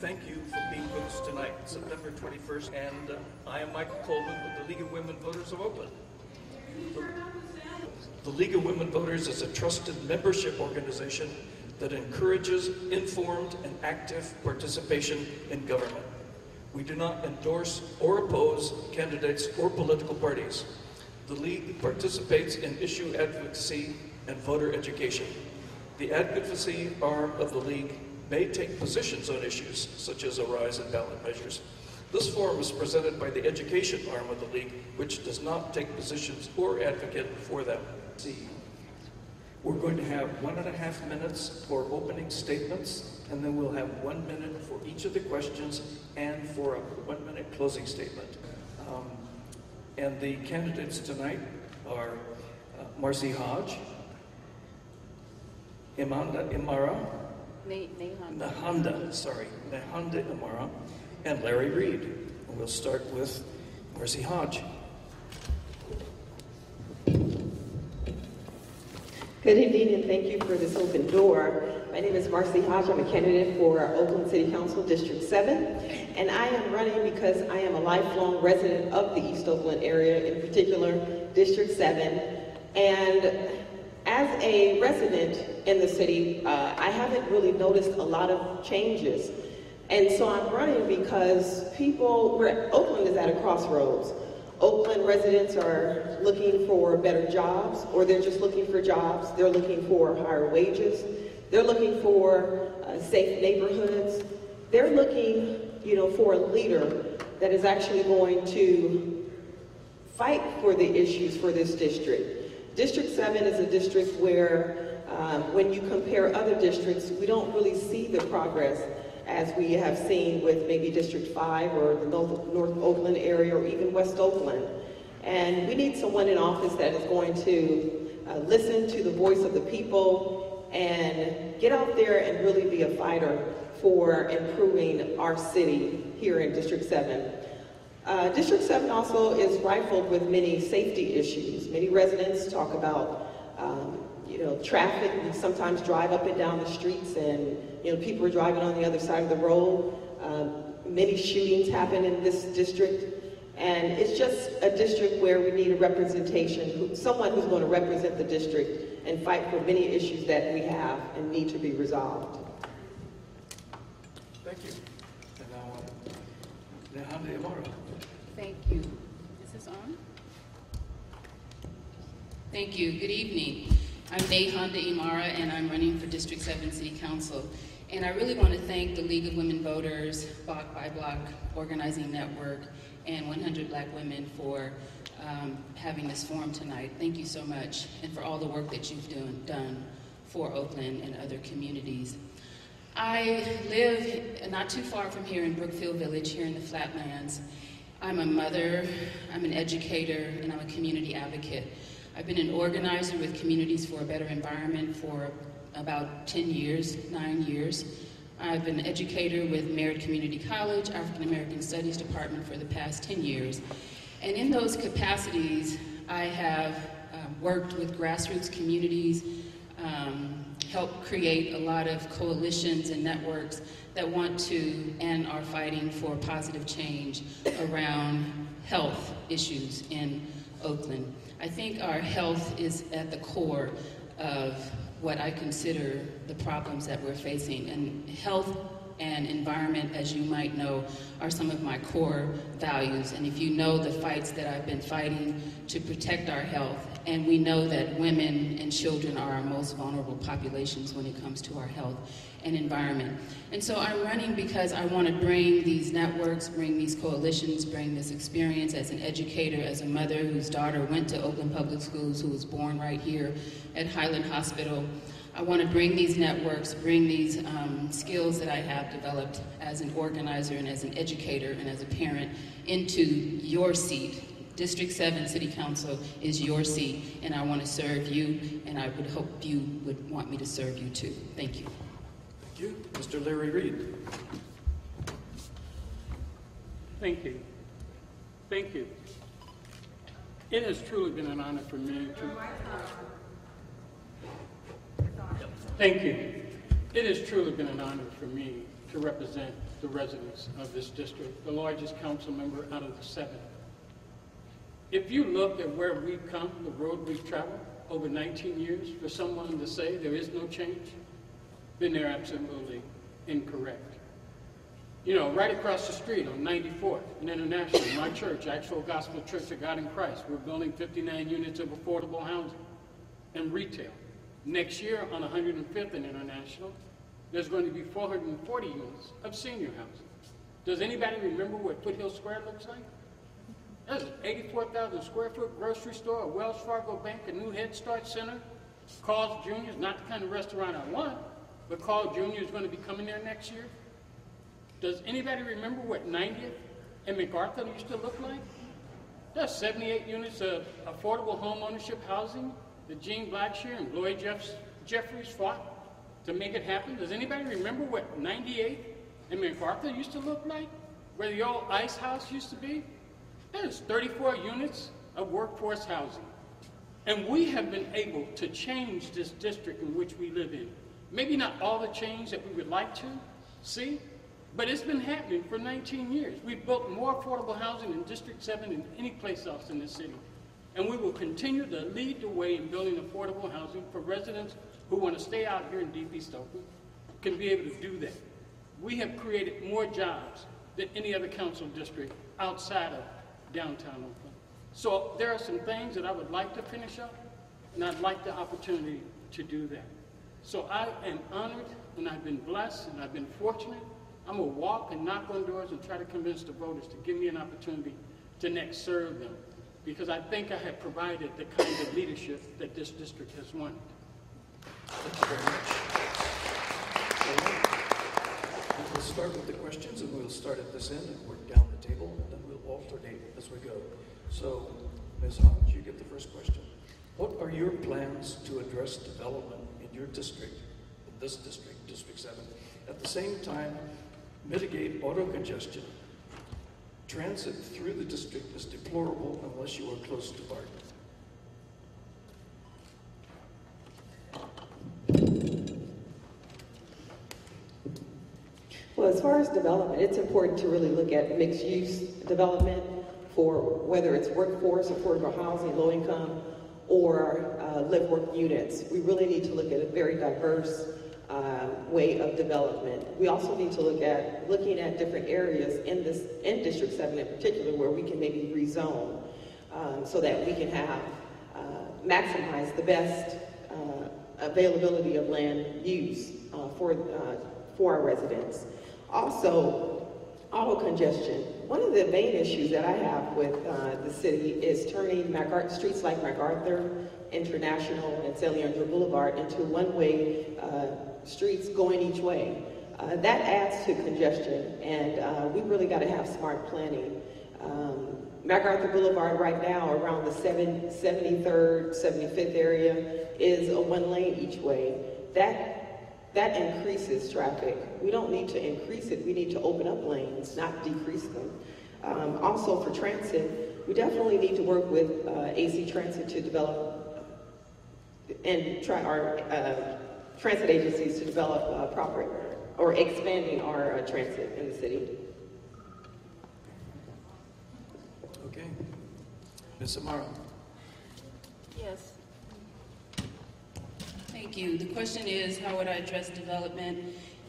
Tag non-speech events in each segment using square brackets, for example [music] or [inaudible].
Thank you for being with us tonight, September 21st, and uh, I am Michael Coleman with the League of Women Voters of Oakland. The League of Women Voters is a trusted membership organization that encourages informed and active participation in government. We do not endorse or oppose candidates or political parties. The League participates in issue advocacy and voter education. The advocacy arm of the League may take positions on issues such as a rise in ballot measures. This forum is presented by the education arm of the League, which does not take positions or advocate for them. See, we're going to have one and a half minutes for opening statements, and then we'll have one minute for each of the questions and for a one minute closing statement. Um, and the candidates tonight are uh, Marcy Hodge, Imanda Imara, Nehanda, sorry, Nehanda Imara, and Larry Reid. And we'll start with Marcy Hodge. Good evening and thank you for this open door. My name is Marcy Hodge. I'm a candidate for Oakland City Council District 7. And I am running because I am a lifelong resident of the East Oakland area, in particular District 7. And as a resident in the city, uh, I haven't really noticed a lot of changes. And so I'm running because people, Oakland is at a crossroads. Oakland residents are looking for better jobs, or they're just looking for jobs. They're looking for higher wages. They're looking for uh, safe neighborhoods. They're looking, you know, for a leader that is actually going to fight for the issues for this district. District 7 is a district where um, when you compare other districts, we don't really see the progress as we have seen with maybe District 5 or the North, North Oakland area or even West Oakland. And we need someone in office that is going to uh, listen to the voice of the people and get out there and really be a fighter for improving our city here in District 7. Uh, District 7 also is rifled with many safety issues. Many residents talk about um, you know, traffic. We sometimes drive up and down the streets and, you know, people are driving on the other side of the road. Um, many shootings happen in this district. And it's just a district where we need a representation, someone who's going to represent the district and fight for many issues that we have and need to be resolved. Thank you. And now, uh, Thank you. Is this on? Thank you. Good evening. I'm Nehanda Imara, and I'm running for District 7 City Council. And I really want to thank the League of Women Voters, Block by Block Organizing Network, and 100 Black Women for um, having this forum tonight. Thank you so much, and for all the work that you've doing, done for Oakland and other communities. I live not too far from here in Brookfield Village, here in the Flatlands. I'm a mother, I'm an educator, and I'm a community advocate. I've been an organizer with Communities for a Better Environment for about 10 years, nine years. I've been an educator with Merritt Community College, African American Studies Department for the past 10 years. And in those capacities, I have um, worked with grassroots communities, um, helped create a lot of coalitions and networks that want to and are fighting for positive change around health issues in Oakland. I think our health is at the core of what I consider the problems that we're facing. And health and environment, as you might know, are some of my core values. And if you know the fights that I've been fighting to protect our health, and we know that women and children are our most vulnerable populations when it comes to our health and environment. And so I'm running because I want to bring these networks, bring these coalitions, bring this experience as an educator, as a mother whose daughter went to Oakland Public Schools, who was born right here at Highland Hospital. I want to bring these networks, bring these um, skills that I have developed as an organizer and as an educator and as a parent into your seat. District 7 City Council is your seat, and I want to serve you, and I would hope you would want me to serve you too. Thank you. Thank you. Mr. Larry Reid. Thank you. Thank you. It has truly been an honor for me to Thank you. It has truly been an honor for me to represent the residents of this district, the largest council member out of the seven. If you look at where we've come, the road we've traveled over 19 years, for someone to say there is no change, then they're absolutely incorrect. You know, right across the street on 94th and International, my church, Acts Full Gospel Church of God in Christ, we're building 59 units of affordable housing and retail. Next year on 105th and International, there's going to be 440 units of senior housing. Does anybody remember what Foothill Square looks like? That's an 84,000 square foot grocery store, a Wells Fargo Bank, a new Head Start Center. Carl's Jr. is not the kind of restaurant I want, but Carl Jr. is going to be coming there next year. Does anybody remember what 90th and MacArthur used to look like? There's 78 units of affordable home ownership housing that Gene Blackshear and Lloyd Jeffries fought to make it happen. Does anybody remember what 98 and MacArthur used to look like? Where the old ice house used to be? There's 34 units of workforce housing. And we have been able to change this district in which we live in. Maybe not all the change that we would like to see, but it's been happening for 19 years. We've built more affordable housing in District 7 than any place else in the city. And we will continue to lead the way in building affordable housing for residents who want to stay out here in East Oakland, can be able to do that. We have created more jobs than any other council district outside of downtown Oakland. So there are some things that I would like to finish up, and I'd like the opportunity to do that. So I am honored, and I've been blessed, and I've been fortunate. I'm going to walk and knock on doors and try to convince the voters to give me an opportunity to next serve them, because I think I have provided the kind of leadership that this district has wanted. Thank you very much. We'll start with the questions, and we'll start at this end and work down the table, as we go. So, Ms. Hodge, you get the first question. What are your plans to address development in your district, in this district, District 7, at the same time mitigate auto congestion? Transit through the district is deplorable unless you are close to Barton. Well, as far as development, it's important to really look at mixed-use development for whether it's workforce, affordable housing, low income, or uh, live work units. We really need to look at a very diverse uh, way of development. We also need to look at looking at different areas in this in District 7 in particular where we can maybe rezone um, so that we can have uh, maximize the best uh, availability of land use uh, for uh, for our residents. Also, auto congestion. One of the main issues that I have with uh, the city is turning MacArthur, streets like MacArthur, International, and San Leandro Boulevard into one-way uh, streets going each way. Uh, that adds to congestion, and uh, we really got to have smart planning. Um, MacArthur Boulevard right now, around the 7, 73rd, 75th area, is a one lane each way. That that increases traffic. We don't need to increase it. We need to open up lanes, not decrease them. Um, also, for transit, we definitely need to work with uh, AC Transit to develop and try our uh, transit agencies to develop uh, proper or expanding our uh, transit in the city. Okay. Ms. Amaro. Yes. Thank you. The question is, how would I address development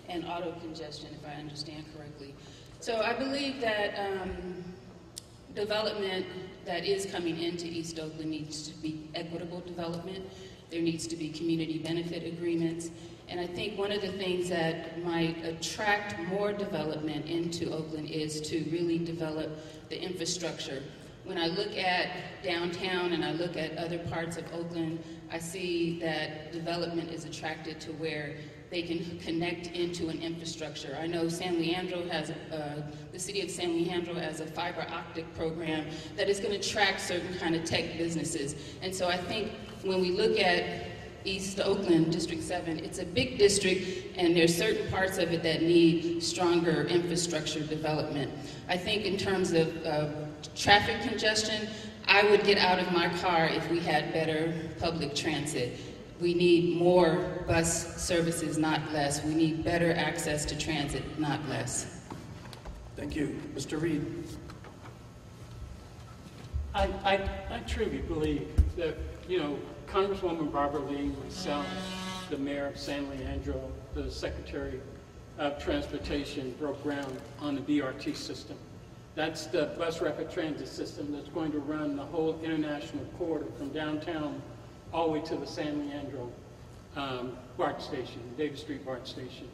and auto congestion, if I understand correctly? So I believe that um, development that is coming into East Oakland needs to be equitable development. There needs to be community benefit agreements. And I think one of the things that might attract more development into Oakland is to really develop the infrastructure. When I look at downtown and I look at other parts of Oakland, I see that development is attracted to where they can connect into an infrastructure. I know San Leandro has, uh, the city of San Leandro has a fiber optic program that is going to track certain kind of tech businesses. And so I think when we look at East Oakland, District 7, it's a big district and there's certain parts of it that need stronger infrastructure development. I think in terms of uh, traffic congestion, I would get out of my car if we had better public transit. We need more bus services, not less. We need better access to transit, not less. Thank you. Mr. Reid? I, I, I truly believe that, you know, Congresswoman Barbara Lee, myself, the mayor of San Leandro, the secretary of transportation broke ground on the BRT system. That's the bus rapid transit system that's going to run the whole international corridor from downtown all the way to the San Leandro um, BART station, Davis Street BART station.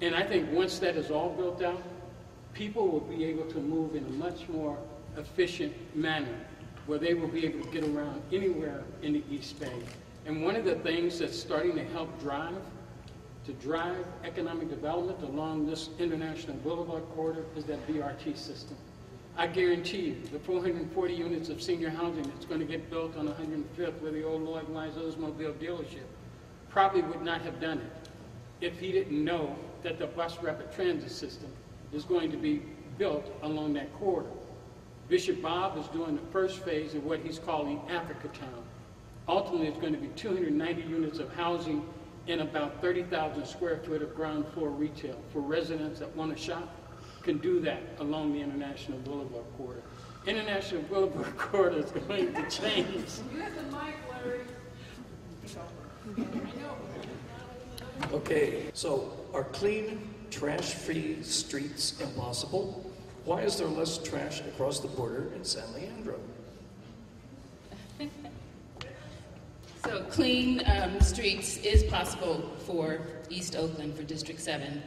And I think once that is all built out, people will be able to move in a much more efficient manner where they will be able to get around anywhere in the East Bay. And one of the things that's starting to help drive, to drive economic development along this international boulevard corridor is that BRT system. I guarantee you, the 440 units of senior housing that's going to get built on 105th where the old Lloyd Wise Oldsmobile dealership probably would not have done it if he didn't know that the bus rapid transit system is going to be built along that corridor. Bishop Bob is doing the first phase of what he's calling Africa Town. Ultimately, it's going to be 290 units of housing and about 30,000 square foot of ground floor retail for residents that want to shop can do that along the International Boulevard corridor. International Boulevard [laughs] corridor is going to change. Okay, so are clean, trash-free streets impossible? Why is there less trash across the border in San Leandro? So clean um, streets is possible for East Oakland, for District 7.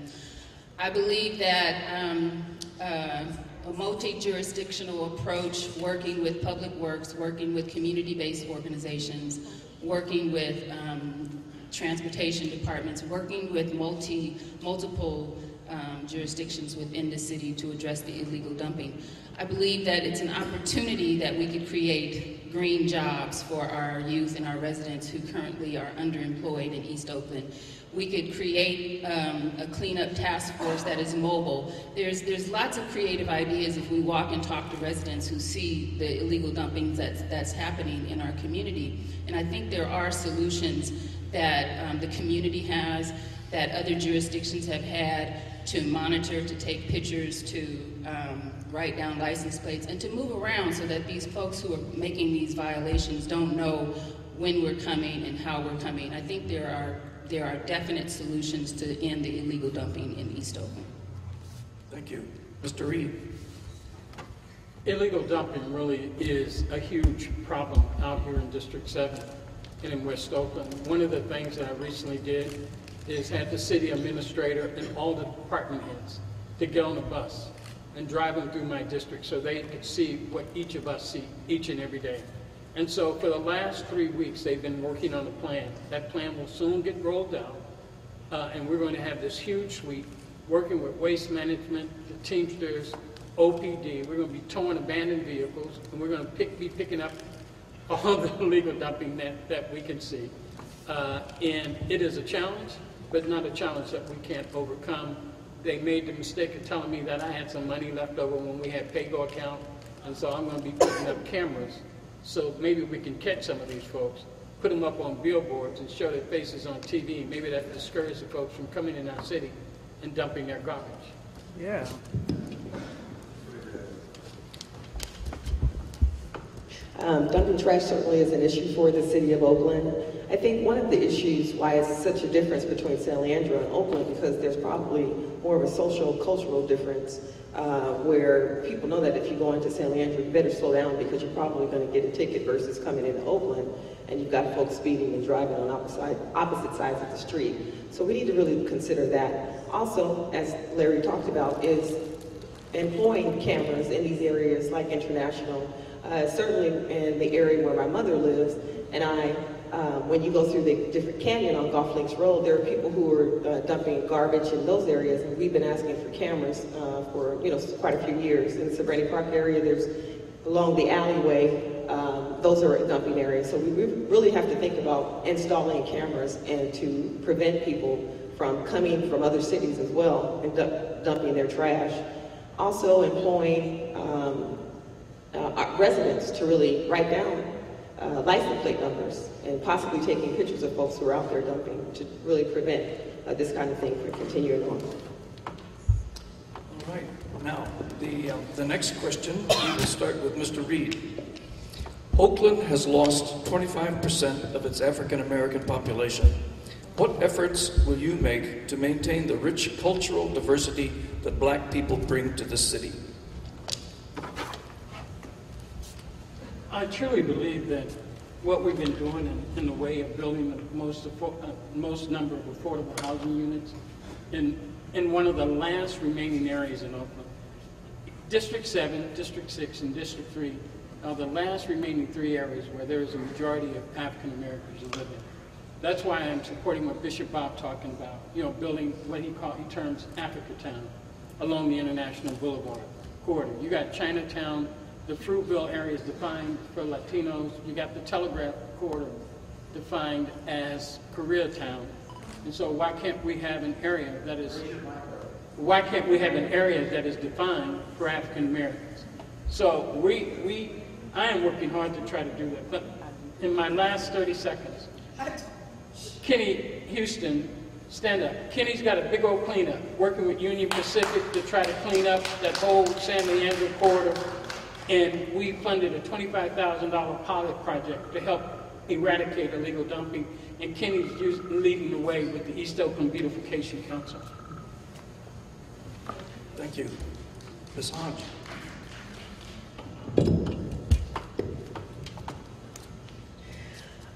I believe that um, uh, a multi-jurisdictional approach, working with Public Works, working with community-based organizations, working with um, transportation departments, working with multi, multiple um, jurisdictions within the city to address the illegal dumping. I believe that it's an opportunity that we could create green jobs for our youth and our residents who currently are underemployed in East Oakland. We could create um, a cleanup task force that is mobile. There's, there's lots of creative ideas if we walk and talk to residents who see the illegal dumping that's, that's happening in our community. And I think there are solutions that um, the community has, that other jurisdictions have had to monitor, to take pictures, to um, write down license plates, and to move around so that these folks who are making these violations don't know when we're coming and how we're coming. I think there are, there are definite solutions to end the illegal dumping in East Oakland. Thank you. Mr. Reid? Illegal dumping really is a huge problem out here in District 7 and in West Oakland. One of the things that I recently did is had the city administrator and all the department heads to get on a bus and drive them through my district so they could see what each of us see each and every day. And so for the last three weeks, they've been working on a plan. That plan will soon get rolled out, uh, and we're going to have this huge suite working with waste management, the Teamsters, OPD. We're going to be towing abandoned vehicles, and we're going to pick, be picking up all the [laughs] illegal dumping that, that we can see. Uh, and it is a challenge, but not a challenge that we can't overcome. They made the mistake of telling me that I had some money left over when we had PayGo account, and so I'm going to be putting up cameras so maybe we can catch some of these folks, put them up on billboards and show their faces on TV. Maybe that discourages the folks from coming in our city and dumping their garbage. Yeah. Um, dumping trash certainly is an issue for the city of Oakland. I think one of the issues why it's such a difference between San Leandro and Oakland because there's probably more of a social cultural difference uh, where people know that if you go into San Leandro, you better slow down because you're probably going to get a ticket versus coming into Oakland and you've got folks speeding and driving on opposite, opposite sides of the street. So we need to really consider that. Also, as Larry talked about, is employing cameras in these areas like International uh, certainly in the area where my mother lives, and I, uh, when you go through the different canyon on Golf Links Road, there are people who are uh, dumping garbage in those areas, and we've been asking for cameras uh, for you know quite a few years. In the Serenity Park area, there's along the alleyway. Um, those are dumping areas, so we really have to think about installing cameras and to prevent people from coming from other cities as well and dumping their trash. Also employing um, uh, residents to really write down uh, license plate numbers and possibly taking pictures of folks who are out there dumping to really prevent uh, this kind of thing from continuing on. All right. Now, the, uh, the next question, we will start with Mr. Reid. Oakland has lost 25% of its African American population. What efforts will you make to maintain the rich cultural diversity that black people bring to the city? I truly believe that what we've been doing in, in the way of building the most, uh, most number of affordable housing units in, in one of the last remaining areas in Oakland. District 7, District 6, and District 3 are the last remaining three areas where there is a majority of African Americans in. That's why I'm supporting what Bishop Bob talking about, you know, building what he call, he terms Africa Town along the International Boulevard corridor. You got Chinatown, the Fruitvale area is defined for Latinos. You got the Telegraph corridor defined as Koreatown. And so why can't we have an area that is, why can't we have an area that is defined for African Americans? So we, we, I am working hard to try to do that. But in my last 30 seconds, Kenny Houston, stand up. Kenny's got a big old cleanup, working with Union Pacific to try to clean up that whole San Leandro corridor. And we funded a $25,000 pilot project to help eradicate illegal dumping. And Kenny's us- leading the way with the East Oakland Beautification Council. Thank you. Ms. Hodge?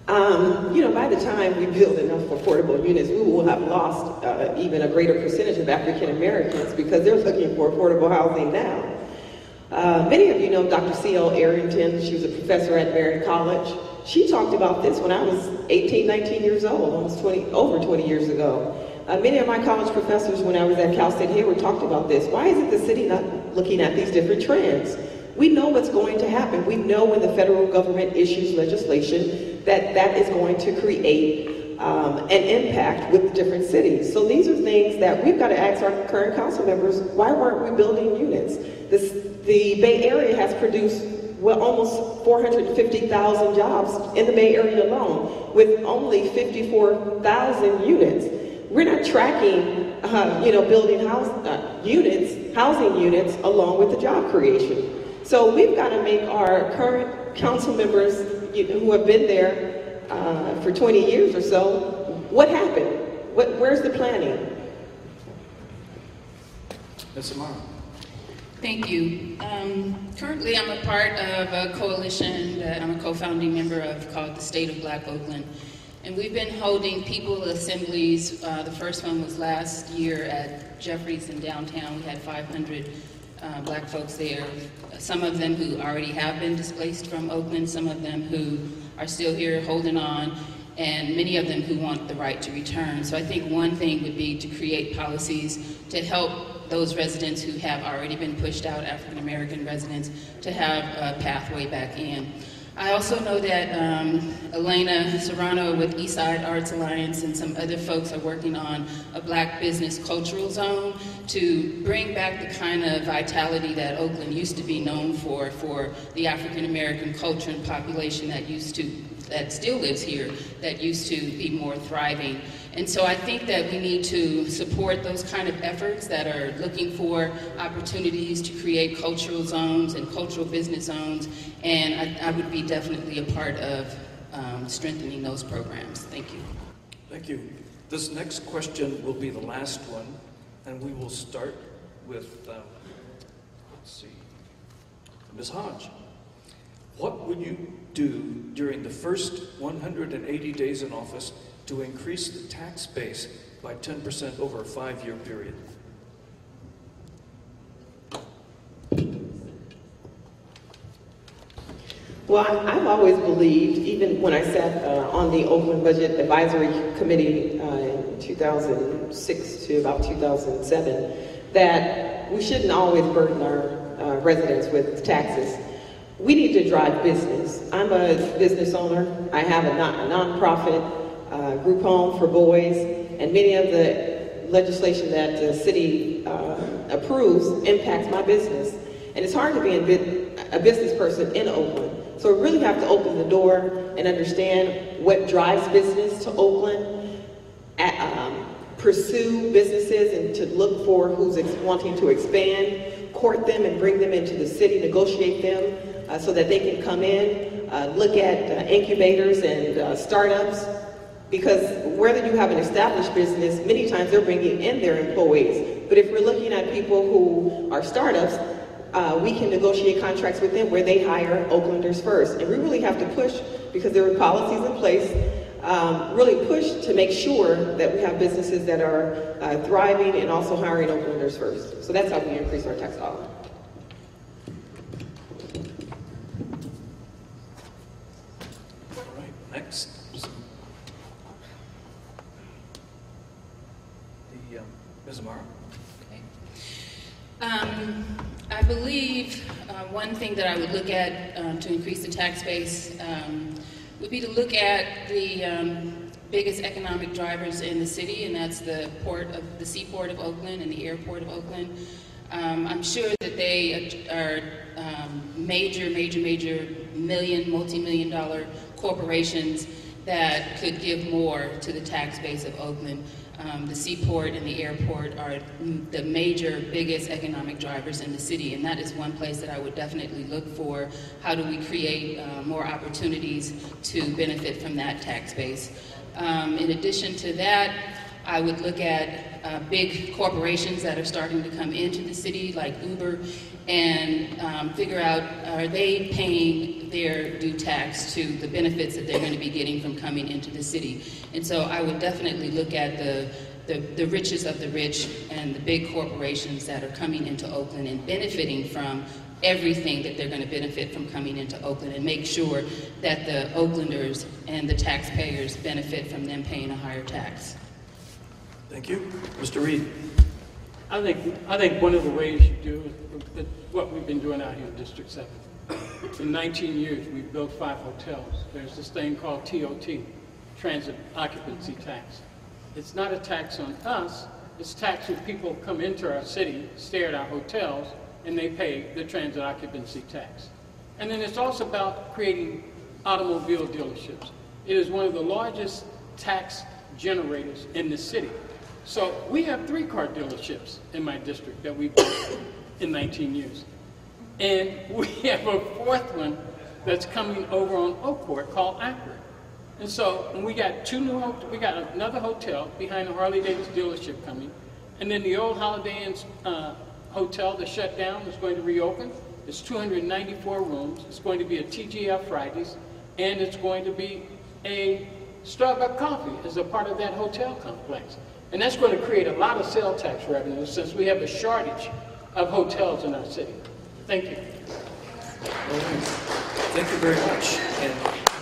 Um, you know, by the time we build enough affordable units, we will have lost uh, even a greater percentage of African Americans because they're looking for affordable housing now. Uh, many of you know Dr. C.L. Arrington. She was a professor at Barron College. She talked about this when I was 18, 19 years old, almost 20, over 20 years ago. Uh, many of my college professors when I was at Cal State Hayward talked about this. Why isn't the city not looking at these different trends? We know what's going to happen. We know when the federal government issues legislation that that is going to create um, an impact with different cities. So these are things that we've got to ask our current council members, why weren't we building units? This, the Bay Area has produced well, almost 450,000 jobs in the Bay Area alone with only 54,000 units. We're not tracking, uh, you know, building house uh, units, housing units, along with the job creation. So we've got to make our current council members you know, who have been there uh, for 20 years or so, what happened? What, where's the planning? Ms. Amara? Thank you. Um, currently, I'm a part of a coalition that I'm a co-founding member of called the State of Black Oakland. And we've been holding people assemblies. Uh, the first one was last year at Geoffrey's in downtown. We had 500 uh, black folks there. Some of them who already have been displaced from Oakland, some of them who are still here holding on, and many of them who want the right to return. So I think one thing would be to create policies to help those residents who have already been pushed out, African American residents, to have a pathway back in. I also know that um, Elena Serrano with Eastside Arts Alliance and some other folks are working on a black business cultural zone to bring back the kind of vitality that Oakland used to be known for, for the African American culture and population that used to, that still lives here, that used to be more thriving. And so I think that we need to support those kind of efforts that are looking for opportunities to create cultural zones and cultural business zones. And I, I would be definitely a part of um, strengthening those programs. Thank you. Thank you. This next question will be the last one, and we will start with, um, let's see, Ms. Hodge. What would you do during the first 180 days in office to increase the tax base by 10% over a five-year period? Well, I've always believed, even when I sat uh, on the Oakland Budget Advisory Committee uh, in 2006 to about 2007, that we shouldn't always burden our uh, residents with taxes. We need to drive business. I'm a business owner. I have a, non- a nonprofit uh, group home for boys, and many of the legislation that the city uh, approves impacts my business. And it's hard to be a, business person in Oakland. So we really have to open the door and understand what drives business to Oakland, a- um, pursue businesses and to look for who's wanting to expand, court them and bring them into the city, negotiate them uh, so that they can come in, uh, look at uh, incubators and uh, startups. Because whether you have an established business, many times they're bringing in their employees. But if we're looking at people who are startups, uh, we can negotiate contracts with them where they hire Oaklanders first. And we really have to push because there are policies in place um, really push to make sure that we have businesses that are uh, thriving and also hiring Oaklanders first. So that's how we increase our tax dollar. All right, next. The, um, Ms. Amara? Okay. Um, I believe uh, one thing that I would look at um, to increase the tax base um, would be to look at the um, biggest economic drivers in the city, and that's the port of the seaport of Oakland and the airport of Oakland. Um, I'm sure that they are um, major, major, major million, multi-million dollar corporations that could give more to the tax base of Oakland. Um, the seaport and the airport are the major, biggest economic drivers in the city, and that is one place that I would definitely look for. How do we create uh, more opportunities to benefit from that tax base? Um, in addition to that, I would look at uh, big corporations that are starting to come into the city, like Uber, and um, figure out are they paying their due tax to the benefits that they're going to be getting from coming into the city. And so I would definitely look at the, the, the riches of the rich and the big corporations that are coming into Oakland and benefiting from everything that they're going to benefit from coming into Oakland and make sure that the Oaklanders and the taxpayers benefit from them paying a higher tax. Thank you. Mr. Reid? I think, I think one of the ways you do is what we've been doing out here in District 7. In 19 years, we've built five hotels. There's this thing called TOT, Transit Occupancy Tax. It's not a tax on us, it's tax when people come into our city, stay at our hotels, and they pay the transit occupancy tax. And then it's also about creating automobile dealerships. It is one of the largest tax generators in the city. So we have three car dealerships in my district that we've built in 19 years. And we [laughs] have a fourth one that's coming over on Oak Court called Accurate. And so we got two new, we got another hotel behind the Harley Davidson dealership coming. And then the old Holiday Inn uh, hotel that shut down is going to reopen. It's 294 rooms. It's going to be a TGI Fridays. And it's going to be a Starbucks coffee as a part of that hotel complex. And that's going to create a lot of sales tax revenue since we have a shortage of hotels in our city. Thank you. Thank you very much. And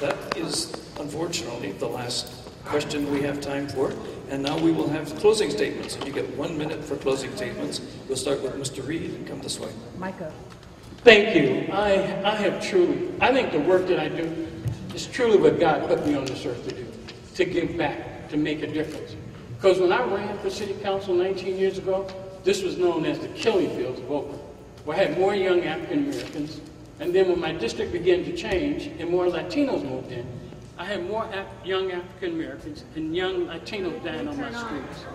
that is unfortunately the last question we have time for. And now we will have closing statements. If you get one minute for closing statements. We'll start with Mr. Reid and come this way. Micah. Thank you. I, I have truly, I think the work that I do is truly what God put me on this earth to do, to give back, to make a difference. Because when I ran for city council 19 years ago, this was known as the killing fields of Oakland, I had more young African Americans. And then when my district began to change and more Latinos moved in, I had more Af young African Americans and young Latinos dying on my streets.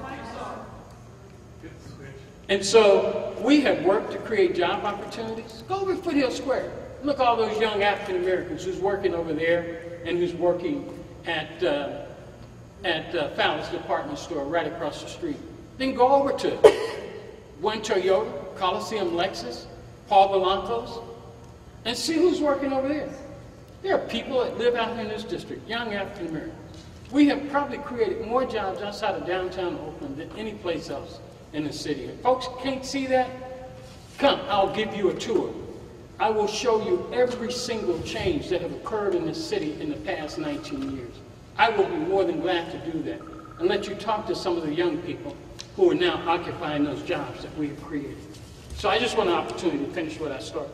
And so we have worked to create job opportunities. Go over to Foothill Square. Look all those young African Americans who's working over there and who's working at, uh, at uh, department store right across the street. Then go over to one Toyota, Coliseum Lexus, Paul Blanco's, and see who's working over there. There are people that live out here in this district, young African Americans. We have probably created more jobs outside of downtown Oakland than any place else in the city. If folks can't see that, come, I'll give you a tour. I will show you every single change that have occurred in this city in the past 19 years. I will be more than glad to do that and let you talk to some of the young people who are now occupying those jobs that we have created. So I just want an opportunity to finish what I started.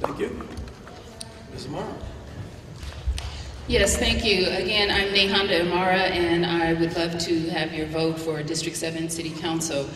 Thank you. Ms. Amara. Yes, thank you. Again, I'm Nehanda Imara, and I would love to have your vote for District 7 City Council.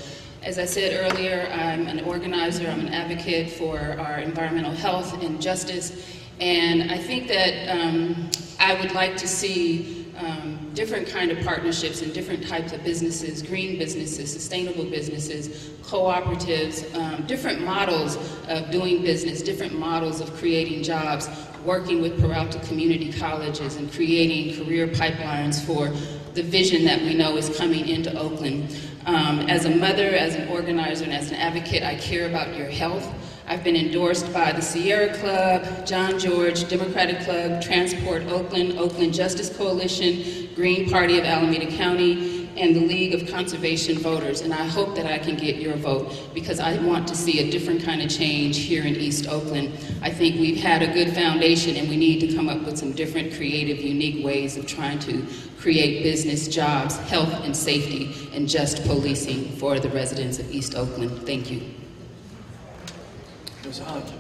As I said earlier, I'm an organizer, I'm an advocate for our environmental health and justice, and I think that um, I would like to see um, different kind of partnerships and different types of businesses, green businesses, sustainable businesses, cooperatives, um, different models of doing business, different models of creating jobs, working with Peralta Community Colleges and creating career pipelines for the vision that we know is coming into Oakland. Um, as a mother, as an organizer, and as an advocate, I care about your health. I've been endorsed by the Sierra Club, John George, Democratic Club, Transport Oakland, Oakland Justice Coalition, Green Party of Alameda County, and the League of Conservation Voters. And I hope that I can get your vote because I want to see a different kind of change here in East Oakland. I think we've had a good foundation and we need to come up with some different, creative, unique ways of trying to create business, jobs, health and safety, and just policing for the residents of East Oakland. Thank you. Ms. Hodge.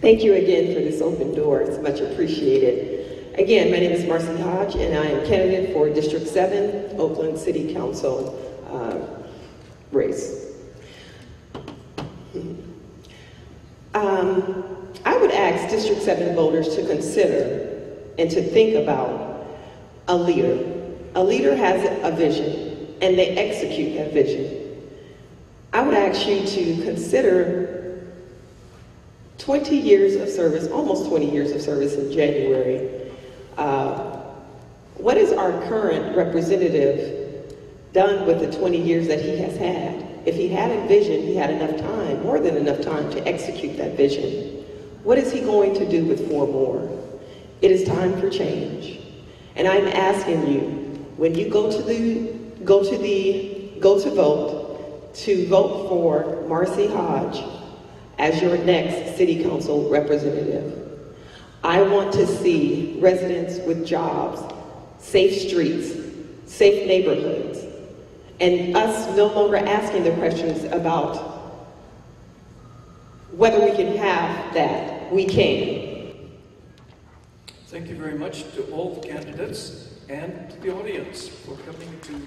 Thank you again for this open door. It's much appreciated. Again, my name is Marcy Hodge, and I am candidate for District 7, Oakland City Council uh, race. Um, I would ask District 7 voters to consider and to think about a leader. A leader has a vision, and they execute that vision. I would ask you to consider 20 years of service, almost 20 years of service in January. Uh, what is our current representative done with the 20 years that he has had? If he had a vision, he had enough time, more than enough time to execute that vision. What is he going to do with four more? It is time for change. And I'm asking you, when you go to the go to the go to vote, to vote for Marcy Hodge as your next city council representative. I want to see residents with jobs, safe streets, safe neighborhoods, and us no longer asking the questions about whether we can have that. We can. Thank you very much to all the candidates and to the audience for coming to